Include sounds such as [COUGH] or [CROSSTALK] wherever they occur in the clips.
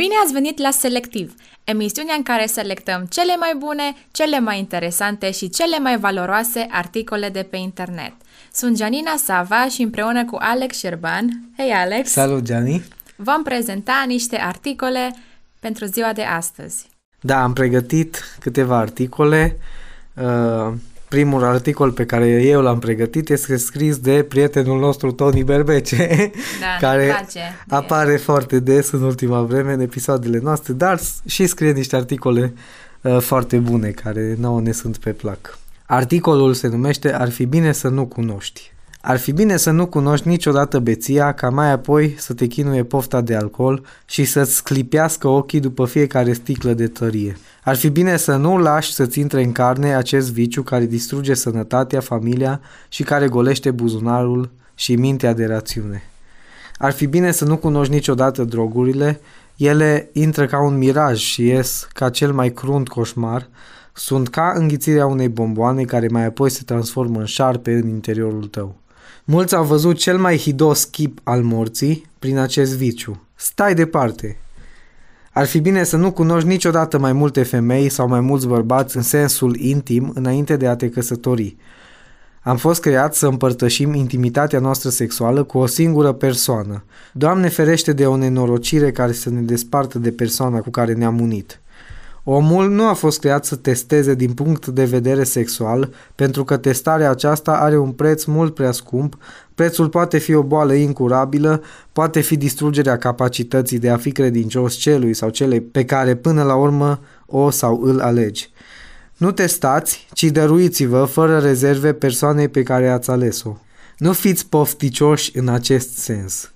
Bine ați venit la Selectiv, emisiunea în care selectăm cele mai bune, cele mai interesante și cele mai valoroase articole de pe internet. Sunt Janina Sava și împreună cu Alex Șerban, hei Alex! Salut, Gianni! Vom prezenta niște articole pentru ziua de astăzi. Da, am pregătit câteva articole. Uh, primul articol pe care eu l-am pregătit este scris de prietenul nostru Tony Berbece, Da, [LAUGHS] care ne place. apare foarte des în ultima vreme în episoadele noastre, dar s- și scrie niște articole uh, foarte bune care nouă ne sunt pe plac. Articolul se numește Ar fi bine să nu cunoști. Ar fi bine să nu cunoști niciodată beția, ca mai apoi să te chinuie pofta de alcool și să-ți sclipească ochii după fiecare sticlă de tărie. Ar fi bine să nu lași să-ți intre în carne acest viciu care distruge sănătatea, familia și care golește buzunarul și mintea de rațiune. Ar fi bine să nu cunoști niciodată drogurile, ele intră ca un miraj și ies ca cel mai crunt coșmar, sunt ca înghițirea unei bomboane care mai apoi se transformă în șarpe în interiorul tău. Mulți au văzut cel mai hidos chip al morții prin acest viciu. Stai departe! Ar fi bine să nu cunoști niciodată mai multe femei sau mai mulți bărbați în sensul intim înainte de a te căsători. Am fost creat să împărtășim intimitatea noastră sexuală cu o singură persoană. Doamne ferește de o nenorocire care să ne despartă de persoana cu care ne-am unit. Omul nu a fost creat să testeze din punct de vedere sexual, pentru că testarea aceasta are un preț mult prea scump, prețul poate fi o boală incurabilă, poate fi distrugerea capacității de a fi credincios celui sau celei pe care până la urmă o sau îl alegi. Nu testați, ci dăruiți-vă fără rezerve persoanei pe care ați ales-o. Nu fiți pofticioși în acest sens.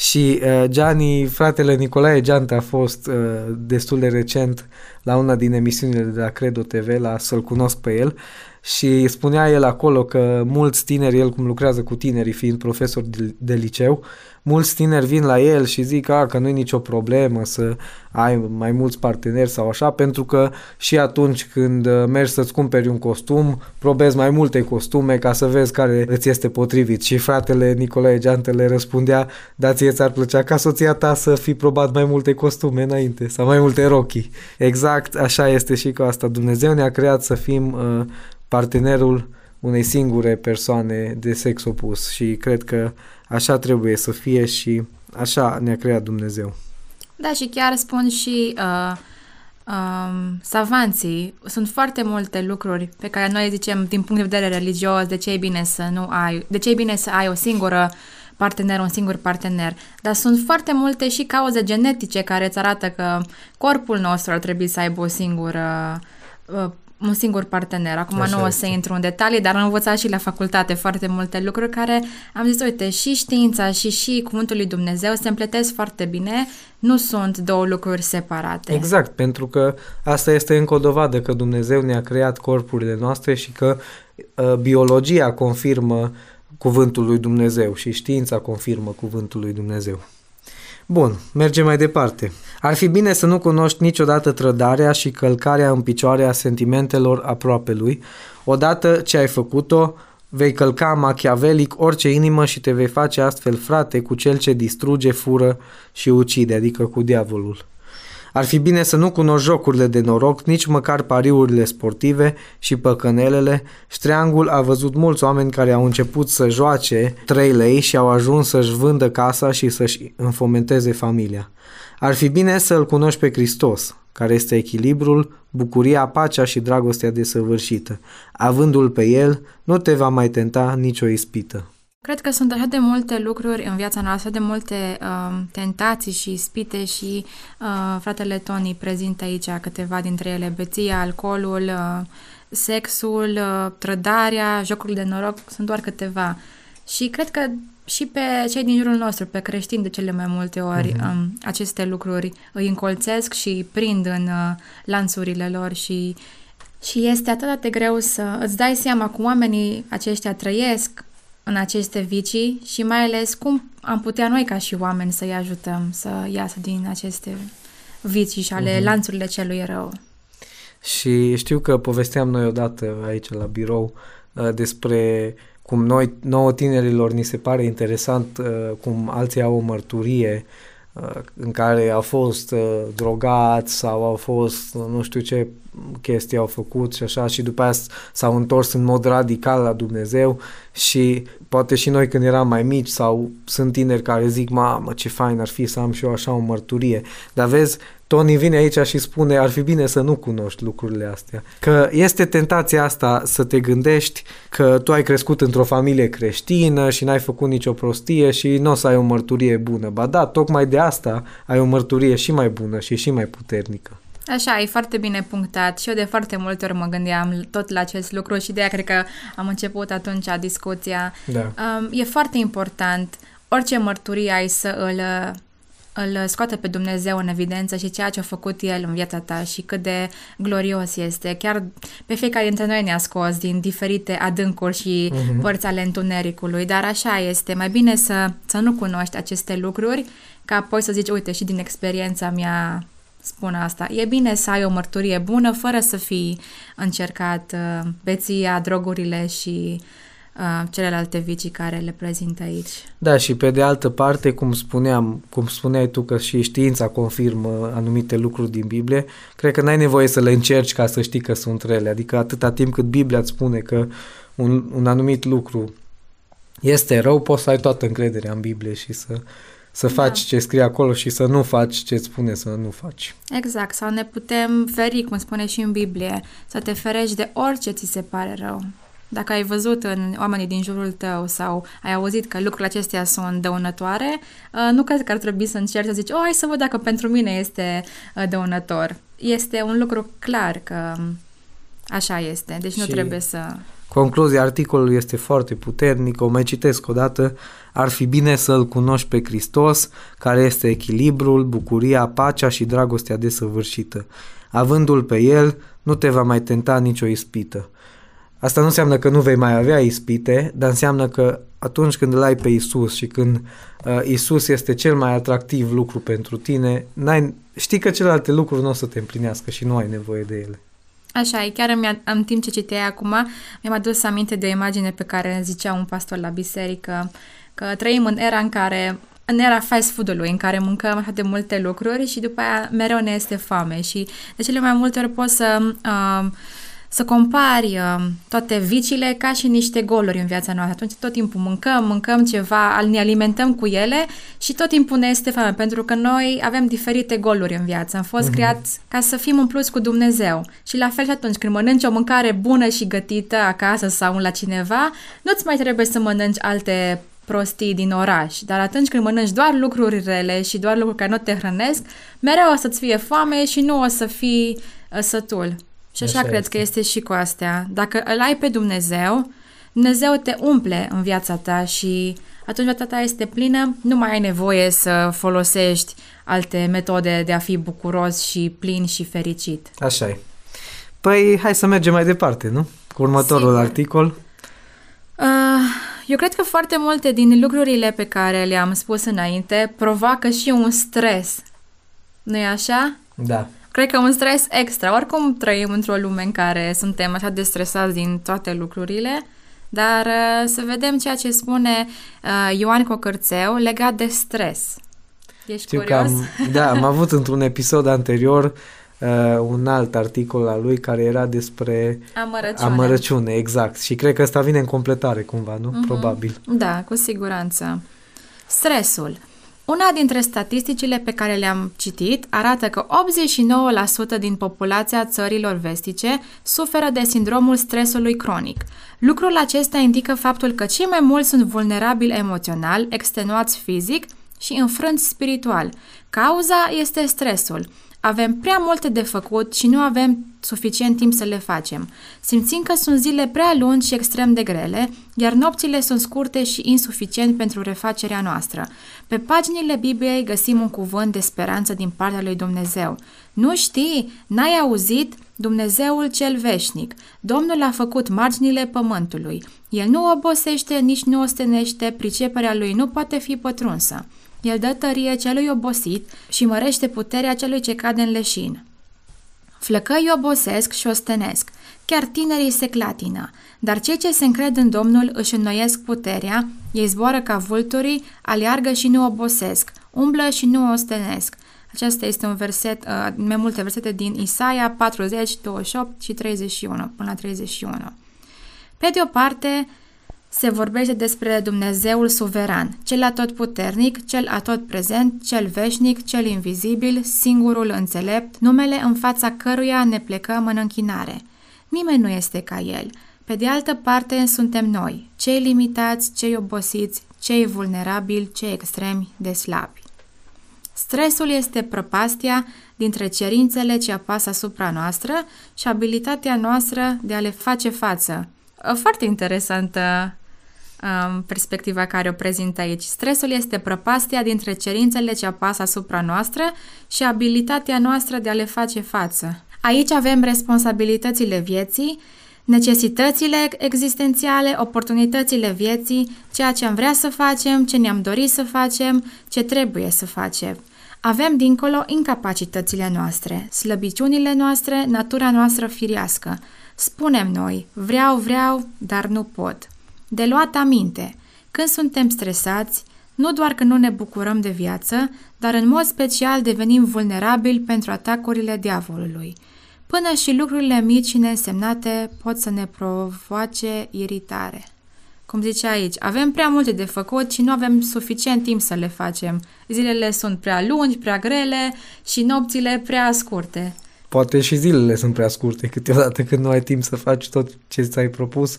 Și uh, Gianni, fratele Nicolae Geante a fost uh, destul de recent la una din emisiunile de la Credo TV, la Să-l cunosc pe el și spunea el acolo că mulți tineri, el cum lucrează cu tinerii fiind profesor de, de liceu, mulți tineri vin la el și zic a, că nu e nicio problemă să ai mai mulți parteneri sau așa, pentru că și atunci când uh, mergi să-ți cumperi un costum, probezi mai multe costume ca să vezi care îți este potrivit. Și fratele Nicolae Geante le răspundea, da ție ți-ar plăcea ca soția ta să fi probat mai multe costume înainte sau mai multe rochii. Exact așa este și cu asta. Dumnezeu ne-a creat să fim uh, partenerul unei singure persoane de sex opus și cred că așa trebuie să fie și așa ne-a creat Dumnezeu. Da, și chiar spun și uh, um, savanții, sunt foarte multe lucruri pe care noi zicem din punct de vedere religios, de ce e bine să nu ai, de ce e bine să ai o singură partener, un singur partener. Dar sunt foarte multe și cauze genetice care îți arată că corpul nostru ar trebui să aibă o singură uh, un singur partener. Acum Așa nu o este. să intru în detalii, dar am învățat și la facultate foarte multe lucruri care am zis, uite, și știința și și cuvântul lui Dumnezeu se împletesc foarte bine, nu sunt două lucruri separate. Exact, pentru că asta este încă o dovadă că Dumnezeu ne-a creat corpurile noastre și că uh, biologia confirmă cuvântul lui Dumnezeu și știința confirmă cuvântul lui Dumnezeu. Bun, mergem mai departe. Ar fi bine să nu cunoști niciodată trădarea și călcarea în picioare a sentimentelor aproapelui. Odată ce ai făcut-o, vei călca machiavelic orice inimă și te vei face astfel frate cu cel ce distruge, fură și ucide, adică cu diavolul. Ar fi bine să nu cunoști jocurile de noroc, nici măcar pariurile sportive și păcănelele. Ștreangul a văzut mulți oameni care au început să joace 3 lei și au ajuns să-și vândă casa și să-și înfomenteze familia. Ar fi bine să-L cunoști pe Hristos, care este echilibrul, bucuria, pacea și dragostea desăvârșită. Avându-L pe El, nu te va mai tenta nicio ispită. Cred că sunt așa de multe lucruri în viața noastră, de multe uh, tentații și ispite și uh, fratele Tony prezintă aici câteva dintre ele, beția, alcoolul, uh, sexul, uh, trădarea, jocurile de noroc, sunt doar câteva. Și cred că și pe cei din jurul nostru, pe creștini de cele mai multe ori, uh-huh. um, aceste lucruri îi încolțesc și prind în uh, lanțurile lor și și este atât de greu să îți dai seama cum oamenii aceștia trăiesc în aceste vicii și mai ales cum am putea noi ca și oameni să-i ajutăm să iasă din aceste vicii și ale uh-huh. lanțurile celui rău. Și știu că povesteam noi odată aici la birou uh, despre cum noi, nouă tinerilor, ni se pare interesant uh, cum alții au o mărturie uh, uh, în care au fost uh, drogați sau au fost uh, nu știu ce chestii au făcut și așa și după aia s-au întors în mod radical la Dumnezeu și poate și noi când eram mai mici sau sunt tineri care zic, mamă ce fain ar fi să am și eu așa o mărturie, dar vezi, Tony vine aici și spune ar fi bine să nu cunoști lucrurile astea. Că este tentația asta să te gândești că tu ai crescut într-o familie creștină și n-ai făcut nicio prostie și nu o să ai o mărturie bună. Ba da, tocmai de asta ai o mărturie și mai bună și și mai puternică. Așa, e foarte bine punctat și eu de foarte multe ori mă gândeam tot la acest lucru și de aia cred că am început atunci discuția. Da. Um, e foarte important orice mărturie ai să îl îl scoate pe Dumnezeu în evidență și ceea ce a făcut El în viața ta și cât de glorios este. Chiar pe fiecare dintre noi ne-a scos din diferite adâncuri și uh-huh. părți ale întunericului, dar așa este. Mai bine să, să nu cunoști aceste lucruri ca apoi să zici, uite, și din experiența mea spun asta. E bine să ai o mărturie bună fără să fii încercat uh, beția, drogurile și uh, celelalte vicii care le prezintă aici. Da, și pe de altă parte, cum spuneam, cum spuneai tu că și știința confirmă anumite lucruri din Biblie, cred că n-ai nevoie să le încerci ca să știi că sunt rele. Adică atâta timp cât Biblia îți spune că un, un anumit lucru este rău, poți să ai toată încrederea în Biblie și să să da. faci ce scrie acolo și să nu faci ce îți spune să nu faci. Exact, sau ne putem feri, cum spune și în Biblie, să te ferești de orice ți se pare rău. Dacă ai văzut în oamenii din jurul tău sau ai auzit că lucrurile acestea sunt dăunătoare, uh, nu cred că ar trebui să încerci să zici, oh, hai să văd dacă pentru mine este uh, dăunător. Este un lucru clar că um, așa este, deci nu trebuie să... Concluzia articolului este foarte puternică, o mai citesc o dată. Ar fi bine să-L cunoști pe Hristos, care este echilibrul, bucuria, pacea și dragostea desăvârșită. Avându-L pe El, nu te va mai tenta nicio ispită. Asta nu înseamnă că nu vei mai avea ispite, dar înseamnă că atunci când îl ai pe Isus și când uh, Isus este cel mai atractiv lucru pentru tine, n-ai, știi că celelalte lucruri nu o să te împlinească și nu ai nevoie de ele. Așa e, chiar îmi, în timp ce citeai acum, mi-am adus aminte de o imagine pe care zicea un pastor la biserică, că trăim în era în care în era fast food-ului, în care mâncăm așa de multe lucruri și după aia mereu ne este foame și de cele mai multe ori poți să uh, să compari uh, toate viciile ca și niște goluri în viața noastră. Atunci tot timpul mâncăm, mâncăm ceva, ne alimentăm cu ele și tot timpul ne este foame, pentru că noi avem diferite goluri în viață. Am fost mm-hmm. creați ca să fim umpluți cu Dumnezeu. Și la fel și atunci când mănânci o mâncare bună și gătită acasă sau la cineva, nu-ți mai trebuie să mănânci alte prostii din oraș, dar atunci când mănânci doar lucruri rele și doar lucruri care nu te hrănesc, mereu o să-ți fie foame și nu o să fii uh, sătul. Și așa, așa cred este. că este și cu astea. Dacă îl ai pe Dumnezeu, Dumnezeu te umple în viața ta și atunci viața ta este plină, nu mai ai nevoie să folosești alte metode de a fi bucuros și plin și fericit. Așa e. Păi, hai să mergem mai departe, nu? Cu următorul Sigur. articol. Uh, eu cred că foarte multe din lucrurile pe care le-am spus înainte provoacă și un stres. nu e așa? Da. Cred că un stres extra. Oricum trăim într-o lume în care suntem așa de stresați din toate lucrurile, dar uh, să vedem ceea ce spune uh, Ioan Cocărțeu legat de stres. Ești Știu curios? Că am, da, am avut într-un episod anterior uh, un alt articol al lui care era despre amărăciune. amărăciune, exact. Și cred că ăsta vine în completare cumva, nu? Uh-huh. Probabil. Da, cu siguranță. Stresul. Una dintre statisticile pe care le-am citit arată că 89% din populația țărilor vestice suferă de sindromul stresului cronic. Lucrul acesta indică faptul că cei mai mulți sunt vulnerabili emoțional, extenuați fizic și înfrânți spiritual. Cauza este stresul. Avem prea multe de făcut și nu avem suficient timp să le facem. Simțim că sunt zile prea lungi și extrem de grele, iar nopțile sunt scurte și insuficient pentru refacerea noastră. Pe paginile Bibliei găsim un cuvânt de speranță din partea lui Dumnezeu. Nu știi? N-ai auzit? Dumnezeul cel veșnic. Domnul a făcut marginile pământului. El nu obosește, nici nu ostenește, priceperea lui nu poate fi pătrunsă. El dă tărie celui obosit și mărește puterea celui ce cade în leșin. Flăcăi obosesc și ostenesc, chiar tinerii se clatină, dar cei ce se încred în Domnul își înnoiesc puterea, ei zboară ca vulturii, aleargă și nu obosesc, umblă și nu ostenesc. Acesta este un verset, uh, mai multe versete din Isaia 40, 28 și 31, până la 31. Pe de o parte, se vorbește despre Dumnezeul suveran, cel atotputernic, cel atotprezent, cel veșnic, cel invizibil, singurul înțelept, numele în fața căruia ne plecăm în închinare. Nimeni nu este ca el. Pe de altă parte, suntem noi, cei limitați, cei obosiți, cei vulnerabili, cei extremi de slabi. Stresul este prăpastia dintre cerințele ce apasă asupra noastră și abilitatea noastră de a le face față. Foarte interesantă um, perspectiva care o prezintă aici. Stresul este prăpastia dintre cerințele ce apasă asupra noastră și abilitatea noastră de a le face față. Aici avem responsabilitățile vieții, necesitățile existențiale, oportunitățile vieții, ceea ce am vrea să facem, ce ne-am dorit să facem, ce trebuie să facem. Avem dincolo incapacitățile noastre, slăbiciunile noastre, natura noastră firească. Spunem noi, vreau, vreau, dar nu pot. De luat aminte, când suntem stresați, nu doar că nu ne bucurăm de viață, dar în mod special devenim vulnerabili pentru atacurile diavolului. Până și lucrurile mici și neînsemnate pot să ne provoace iritare. Cum zice aici, avem prea multe de făcut și nu avem suficient timp să le facem. Zilele sunt prea lungi, prea grele și nopțile prea scurte. Poate și zilele sunt prea scurte, câteodată când nu ai timp să faci tot ce ți-ai propus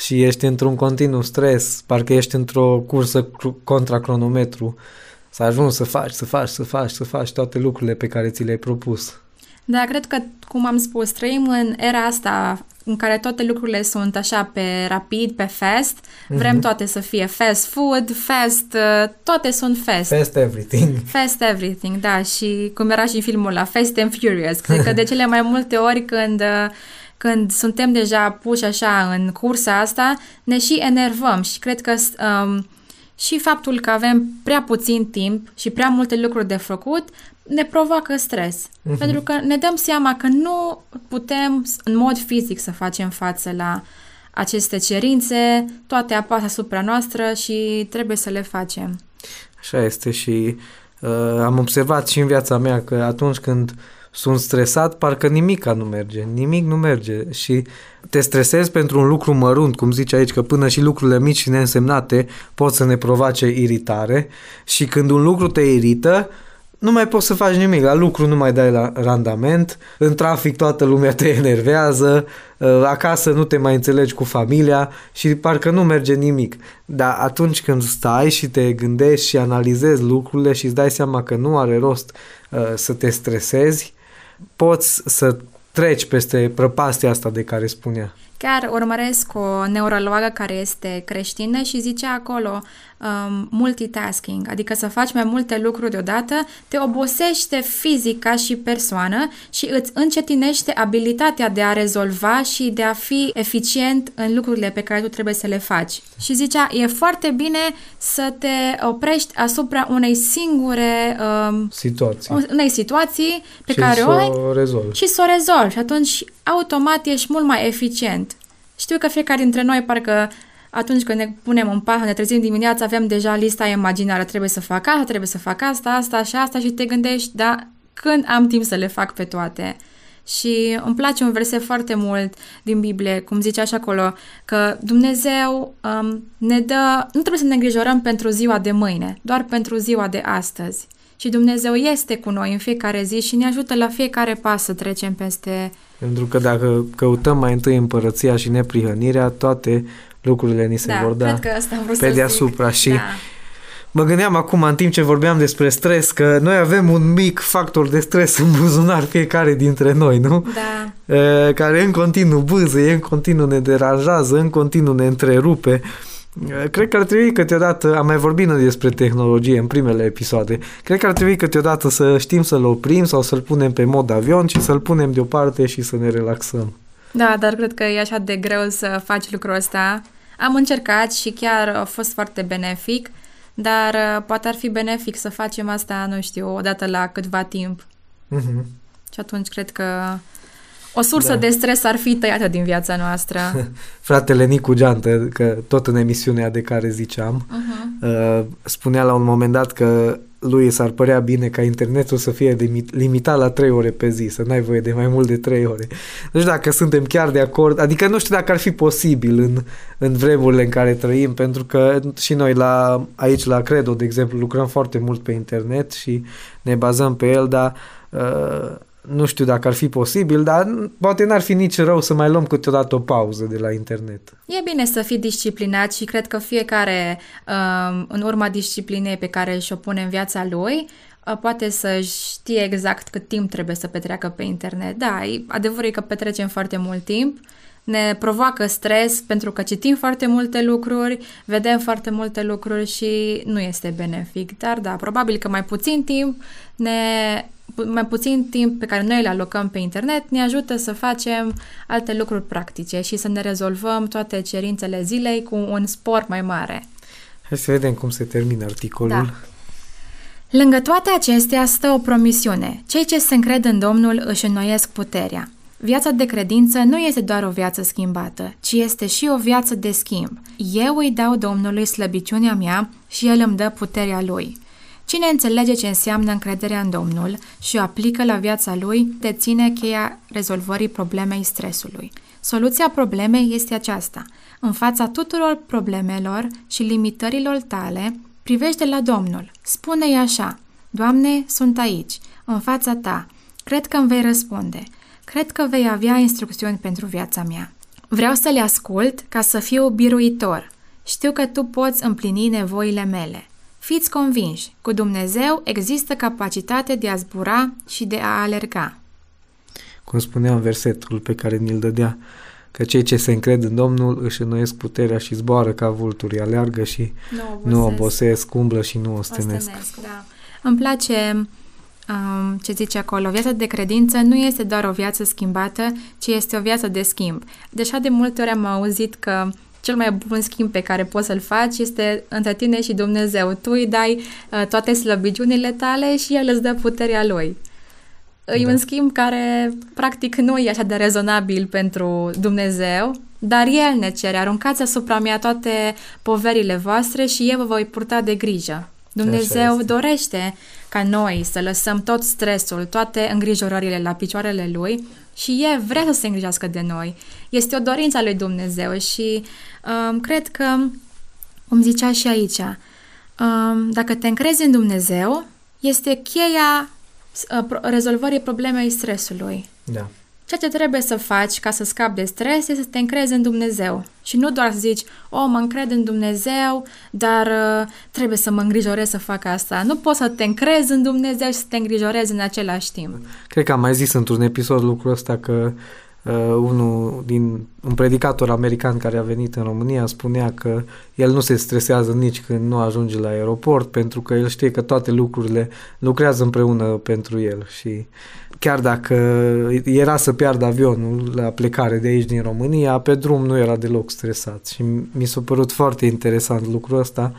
și ești într-un continuu stres, parcă ești într-o cursă contra cronometru, să ajungi să faci, să faci, să faci, să faci toate lucrurile pe care ți le-ai propus. Da, cred că, cum am spus, trăim în era asta în care toate lucrurile sunt așa pe rapid, pe fast. Vrem mm-hmm. toate să fie fast food, fast, uh, toate sunt fast. Fast everything. [LAUGHS] Fast everything, da. Și cum era și în filmul la Fast and Furious. Cred că de cele mai multe ori când uh, când suntem deja puși așa în cursa asta, ne și enervăm și cred că um, și faptul că avem prea puțin timp și prea multe lucruri de făcut ne provoacă stres. Uh-huh. Pentru că ne dăm seama că nu putem în mod fizic să facem față la aceste cerințe, toate apasă asupra noastră și trebuie să le facem. Așa este și uh, am observat și în viața mea că atunci când sunt stresat, parcă nimic nu merge, nimic nu merge și te stresezi pentru un lucru mărunt, cum zice aici, că până și lucrurile mici și neînsemnate pot să ne provoace iritare și când un lucru te irită, nu mai poți să faci nimic, la lucru nu mai dai la randament, în trafic toată lumea te enervează, uh, acasă nu te mai înțelegi cu familia și parcă nu merge nimic. Dar atunci când stai și te gândești și analizezi lucrurile și îți dai seama că nu are rost uh, să te stresezi, poți să treci peste prăpastia asta de care spunea. Chiar urmăresc o neurologă care este creștină și zice acolo um, multitasking, adică să faci mai multe lucruri deodată, te obosește fizic ca și persoană și îți încetinește abilitatea de a rezolva și de a fi eficient în lucrurile pe care tu trebuie să le faci. Și zicea, e foarte bine să te oprești asupra unei singure um, situații. unei situații pe și care o ai o rezolvi. și să o rezolvi. Și atunci automat ești mult mai eficient. Știu că fiecare dintre noi parcă atunci când ne punem în pat, ne trezim dimineața, avem deja lista imaginară, trebuie să fac asta, trebuie să fac asta, asta și asta și te gândești, da, când am timp să le fac pe toate? Și îmi place un verset foarte mult din Biblie, cum zice așa acolo, că Dumnezeu um, ne dă, nu trebuie să ne îngrijorăm pentru ziua de mâine, doar pentru ziua de astăzi. Și Dumnezeu este cu noi în fiecare zi și ne ajută la fiecare pas să trecem peste... Pentru că dacă căutăm mai întâi împărăția și neprihănirea, toate lucrurile ni se da, vor da cred că asta am vrut pe să deasupra zic. și Da. Mă gândeam acum, în timp ce vorbeam despre stres, că noi avem un mic factor de stres în buzunar fiecare dintre noi, nu? Da. E, care în continuu bâzăie, în continuu ne deranjează, în continuu ne întrerupe. E, Cred că ar trebui câteodată, am mai vorbit noi despre tehnologie în primele episoade, cred că ar trebui câteodată să știm să-l oprim sau să-l punem pe mod avion și să-l punem deoparte și să ne relaxăm. Da, dar cred că e așa de greu să faci lucrul ăsta. Am încercat și chiar a fost foarte benefic, dar uh, poate ar fi benefic să facem asta, nu știu, odată la câtva timp. Mhm. Și atunci cred că O sursă da. de stres ar fi tăiată din viața noastră. [LAUGHS] Fratele Nicu Geantă, că tot în emisiunea de care ziceam, uh-huh. spunea la un moment dat că lui s-ar părea bine ca internetul să fie limitat la 3 ore pe zi, să n-ai voie de mai mult de 3 ore. Nu știu dacă suntem chiar de acord, adică nu știu dacă ar fi posibil în, în vremurile în care trăim, pentru că și noi la, aici la Credo, de exemplu, lucrăm foarte mult pe internet și ne bazăm pe el, dar uh, nu știu dacă ar fi posibil, dar poate n-ar fi nici rău să mai luăm câteodată o pauză de la internet. E bine să fii disciplinat și cred că fiecare, um, în urma disciplinei pe care își o pune în viața lui, uh, poate să știe exact cât timp trebuie să petreacă pe internet. Da, adevărul e că petrecem foarte mult timp, ne provoacă stres pentru că citim foarte multe lucruri, vedem foarte multe lucruri și nu este benefic. Dar da, probabil că mai puțin timp ne mai puțin timp pe care noi le alocăm pe internet ne ajută să facem alte lucruri practice și să ne rezolvăm toate cerințele zilei cu un spor mai mare. Hai să vedem cum se termină articolul. Da. Lângă toate acestea stă o promisiune. Cei ce se încred în Domnul își înnoiesc puterea. Viața de credință nu este doar o viață schimbată, ci este și o viață de schimb. Eu îi dau Domnului slăbiciunea mea și El îmi dă puterea Lui. Cine înțelege ce înseamnă încrederea în Domnul și o aplică la viața lui, deține cheia rezolvării problemei stresului. Soluția problemei este aceasta. În fața tuturor problemelor și limitărilor tale, privește la Domnul. Spune-i așa, Doamne, sunt aici, în fața ta. Cred că îmi vei răspunde. Cred că vei avea instrucțiuni pentru viața mea. Vreau să le ascult ca să fiu biruitor. Știu că tu poți împlini nevoile mele. Fiți convinși, cu Dumnezeu există capacitate de a zbura și de a alerga. Cum spunea în versetul pe care ni-l dădea, că cei ce se încred în Domnul își înnoiesc puterea și zboară ca vulturi, aleargă și nu obosesc, nu obosesc umblă și nu ostenesc. ostenesc da. Îmi place um, ce zice acolo, viața de credință nu este doar o viață schimbată, ci este o viață de schimb. Deja de multe ori am auzit că cel mai bun schimb pe care poți să-l faci este între tine și Dumnezeu. Tu îi dai uh, toate slăbiciunile tale și El îți dă puterea Lui. Da. E un schimb care practic nu e așa de rezonabil pentru Dumnezeu, dar El ne cere, aruncați asupra mea toate poverile voastre și eu vă voi purta de grijă. Dumnezeu dorește ca noi să lăsăm tot stresul, toate îngrijorările la picioarele Lui și El vrea să se îngrijească de noi. Este o dorință a lui Dumnezeu și um, cred că, cum zicea și aici, um, dacă te încrezi în Dumnezeu, este cheia uh, rezolvării problemei stresului. Da. Ceea ce trebuie să faci ca să scapi de stres este să te încrezi în Dumnezeu. Și nu doar să zici, o, oh, mă încred în Dumnezeu, dar uh, trebuie să mă îngrijorez să fac asta. Nu poți să te încrezi în Dumnezeu și să te îngrijorezi în același timp. Cred că am mai zis într-un episod lucrul ăsta că uh, unul din un predicator american care a venit în România spunea că el nu se stresează nici când nu ajunge la aeroport pentru că el știe că toate lucrurile lucrează împreună pentru el și chiar dacă era să piardă avionul la plecare de aici din România, pe drum nu era deloc stresat și mi s-a părut foarte interesant lucrul ăsta.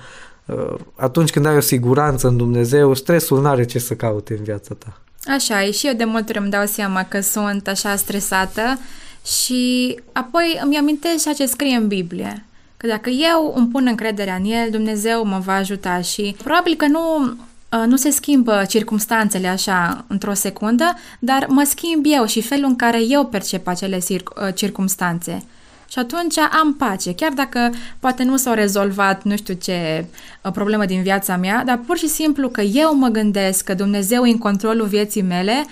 Uh, atunci când ai o siguranță în Dumnezeu, stresul nu are ce să caute în viața ta. Așa e și eu de multe ori îmi dau seama că sunt așa stresată și apoi îmi amintesc ceea ce scrie în Biblie. Că dacă eu îmi pun încrederea în El, Dumnezeu mă va ajuta și probabil că nu Uh, nu se schimbă circumstanțele așa într-o secundă, dar mă schimb eu și felul în care eu percep acele cir- uh, circumstanțe. Și atunci am pace, chiar dacă poate nu s-au rezolvat nu știu ce uh, problemă din viața mea, dar pur și simplu că eu mă gândesc că Dumnezeu e în controlul vieții mele,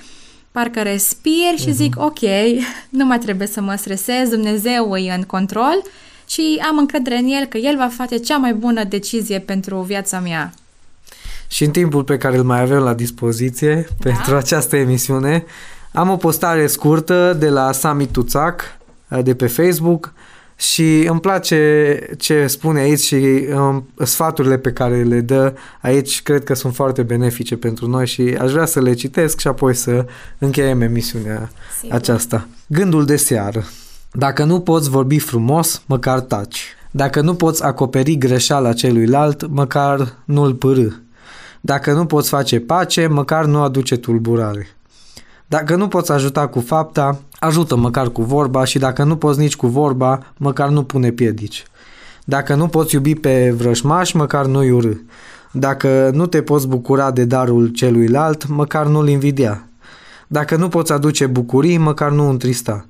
parcă respir și zic, uh-huh. ok, [LAUGHS] nu mai trebuie să mă stresez, Dumnezeu e în control și am încredere în El că El va face cea mai bună decizie pentru viața mea. Și în timpul pe care îl mai avem la dispoziție da. pentru această emisiune, am o postare scurtă de la Sami Tuțac de pe Facebook și îmi place ce spune aici și um, sfaturile pe care le dă aici cred că sunt foarte benefice pentru noi și aș vrea să le citesc și apoi să încheiem emisiunea Sigur. aceasta. Gândul de seară. Dacă nu poți vorbi frumos, măcar taci. Dacă nu poți acoperi greșeala celuilalt, măcar nu-l pârâ. Dacă nu poți face pace, măcar nu aduce tulburare. Dacă nu poți ajuta cu fapta, ajută măcar cu vorba și dacă nu poți nici cu vorba, măcar nu pune piedici. Dacă nu poți iubi pe vrășmaș, măcar nu-i urâ. Dacă nu te poți bucura de darul celuilalt, măcar nu-l invidia. Dacă nu poți aduce bucurii, măcar nu întrista.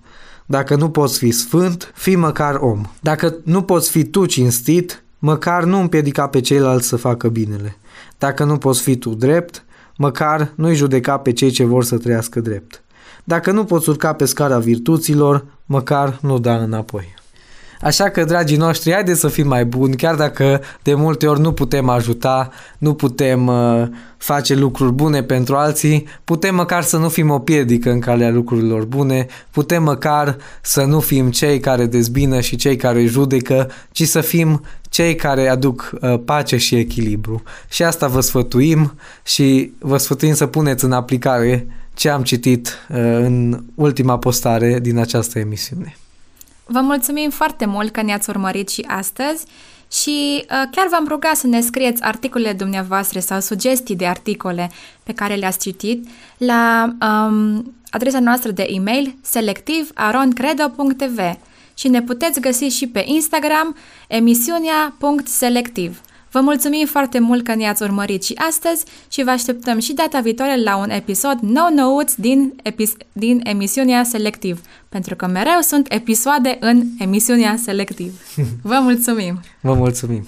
Dacă nu poți fi sfânt, fi măcar om. Dacă nu poți fi tu cinstit, măcar nu împiedica pe ceilalți să facă binele. Dacă nu poți fi tu drept, măcar nu-i judeca pe cei ce vor să trăiască drept. Dacă nu poți urca pe scara virtuților, măcar nu da înapoi. Așa că, dragii noștri, haideți să fim mai buni, chiar dacă de multe ori nu putem ajuta, nu putem uh, face lucruri bune pentru alții, putem măcar să nu fim o piedică în calea lucrurilor bune, putem măcar să nu fim cei care dezbină și cei care judecă, ci să fim cei care aduc uh, pace și echilibru. Și asta vă sfătuim și vă sfătuim să puneți în aplicare ce am citit uh, în ultima postare din această emisiune. Vă mulțumim foarte mult că ne-ați urmărit și astăzi și uh, chiar v-am rugat să ne scrieți articolele dumneavoastră sau sugestii de articole pe care le-ați citit la um, adresa noastră de e-mail selectiv.aroncredo.tv și ne puteți găsi și pe Instagram emisiunea.selectiv. Vă mulțumim foarte mult că ne-ați urmărit și astăzi și vă așteptăm și data viitoare la un episod nou-nouț din, epi- din emisiunea Selectiv, pentru că mereu sunt episoade în emisiunea Selectiv. [LAUGHS] Vă mulțumim! Vă mulțumim!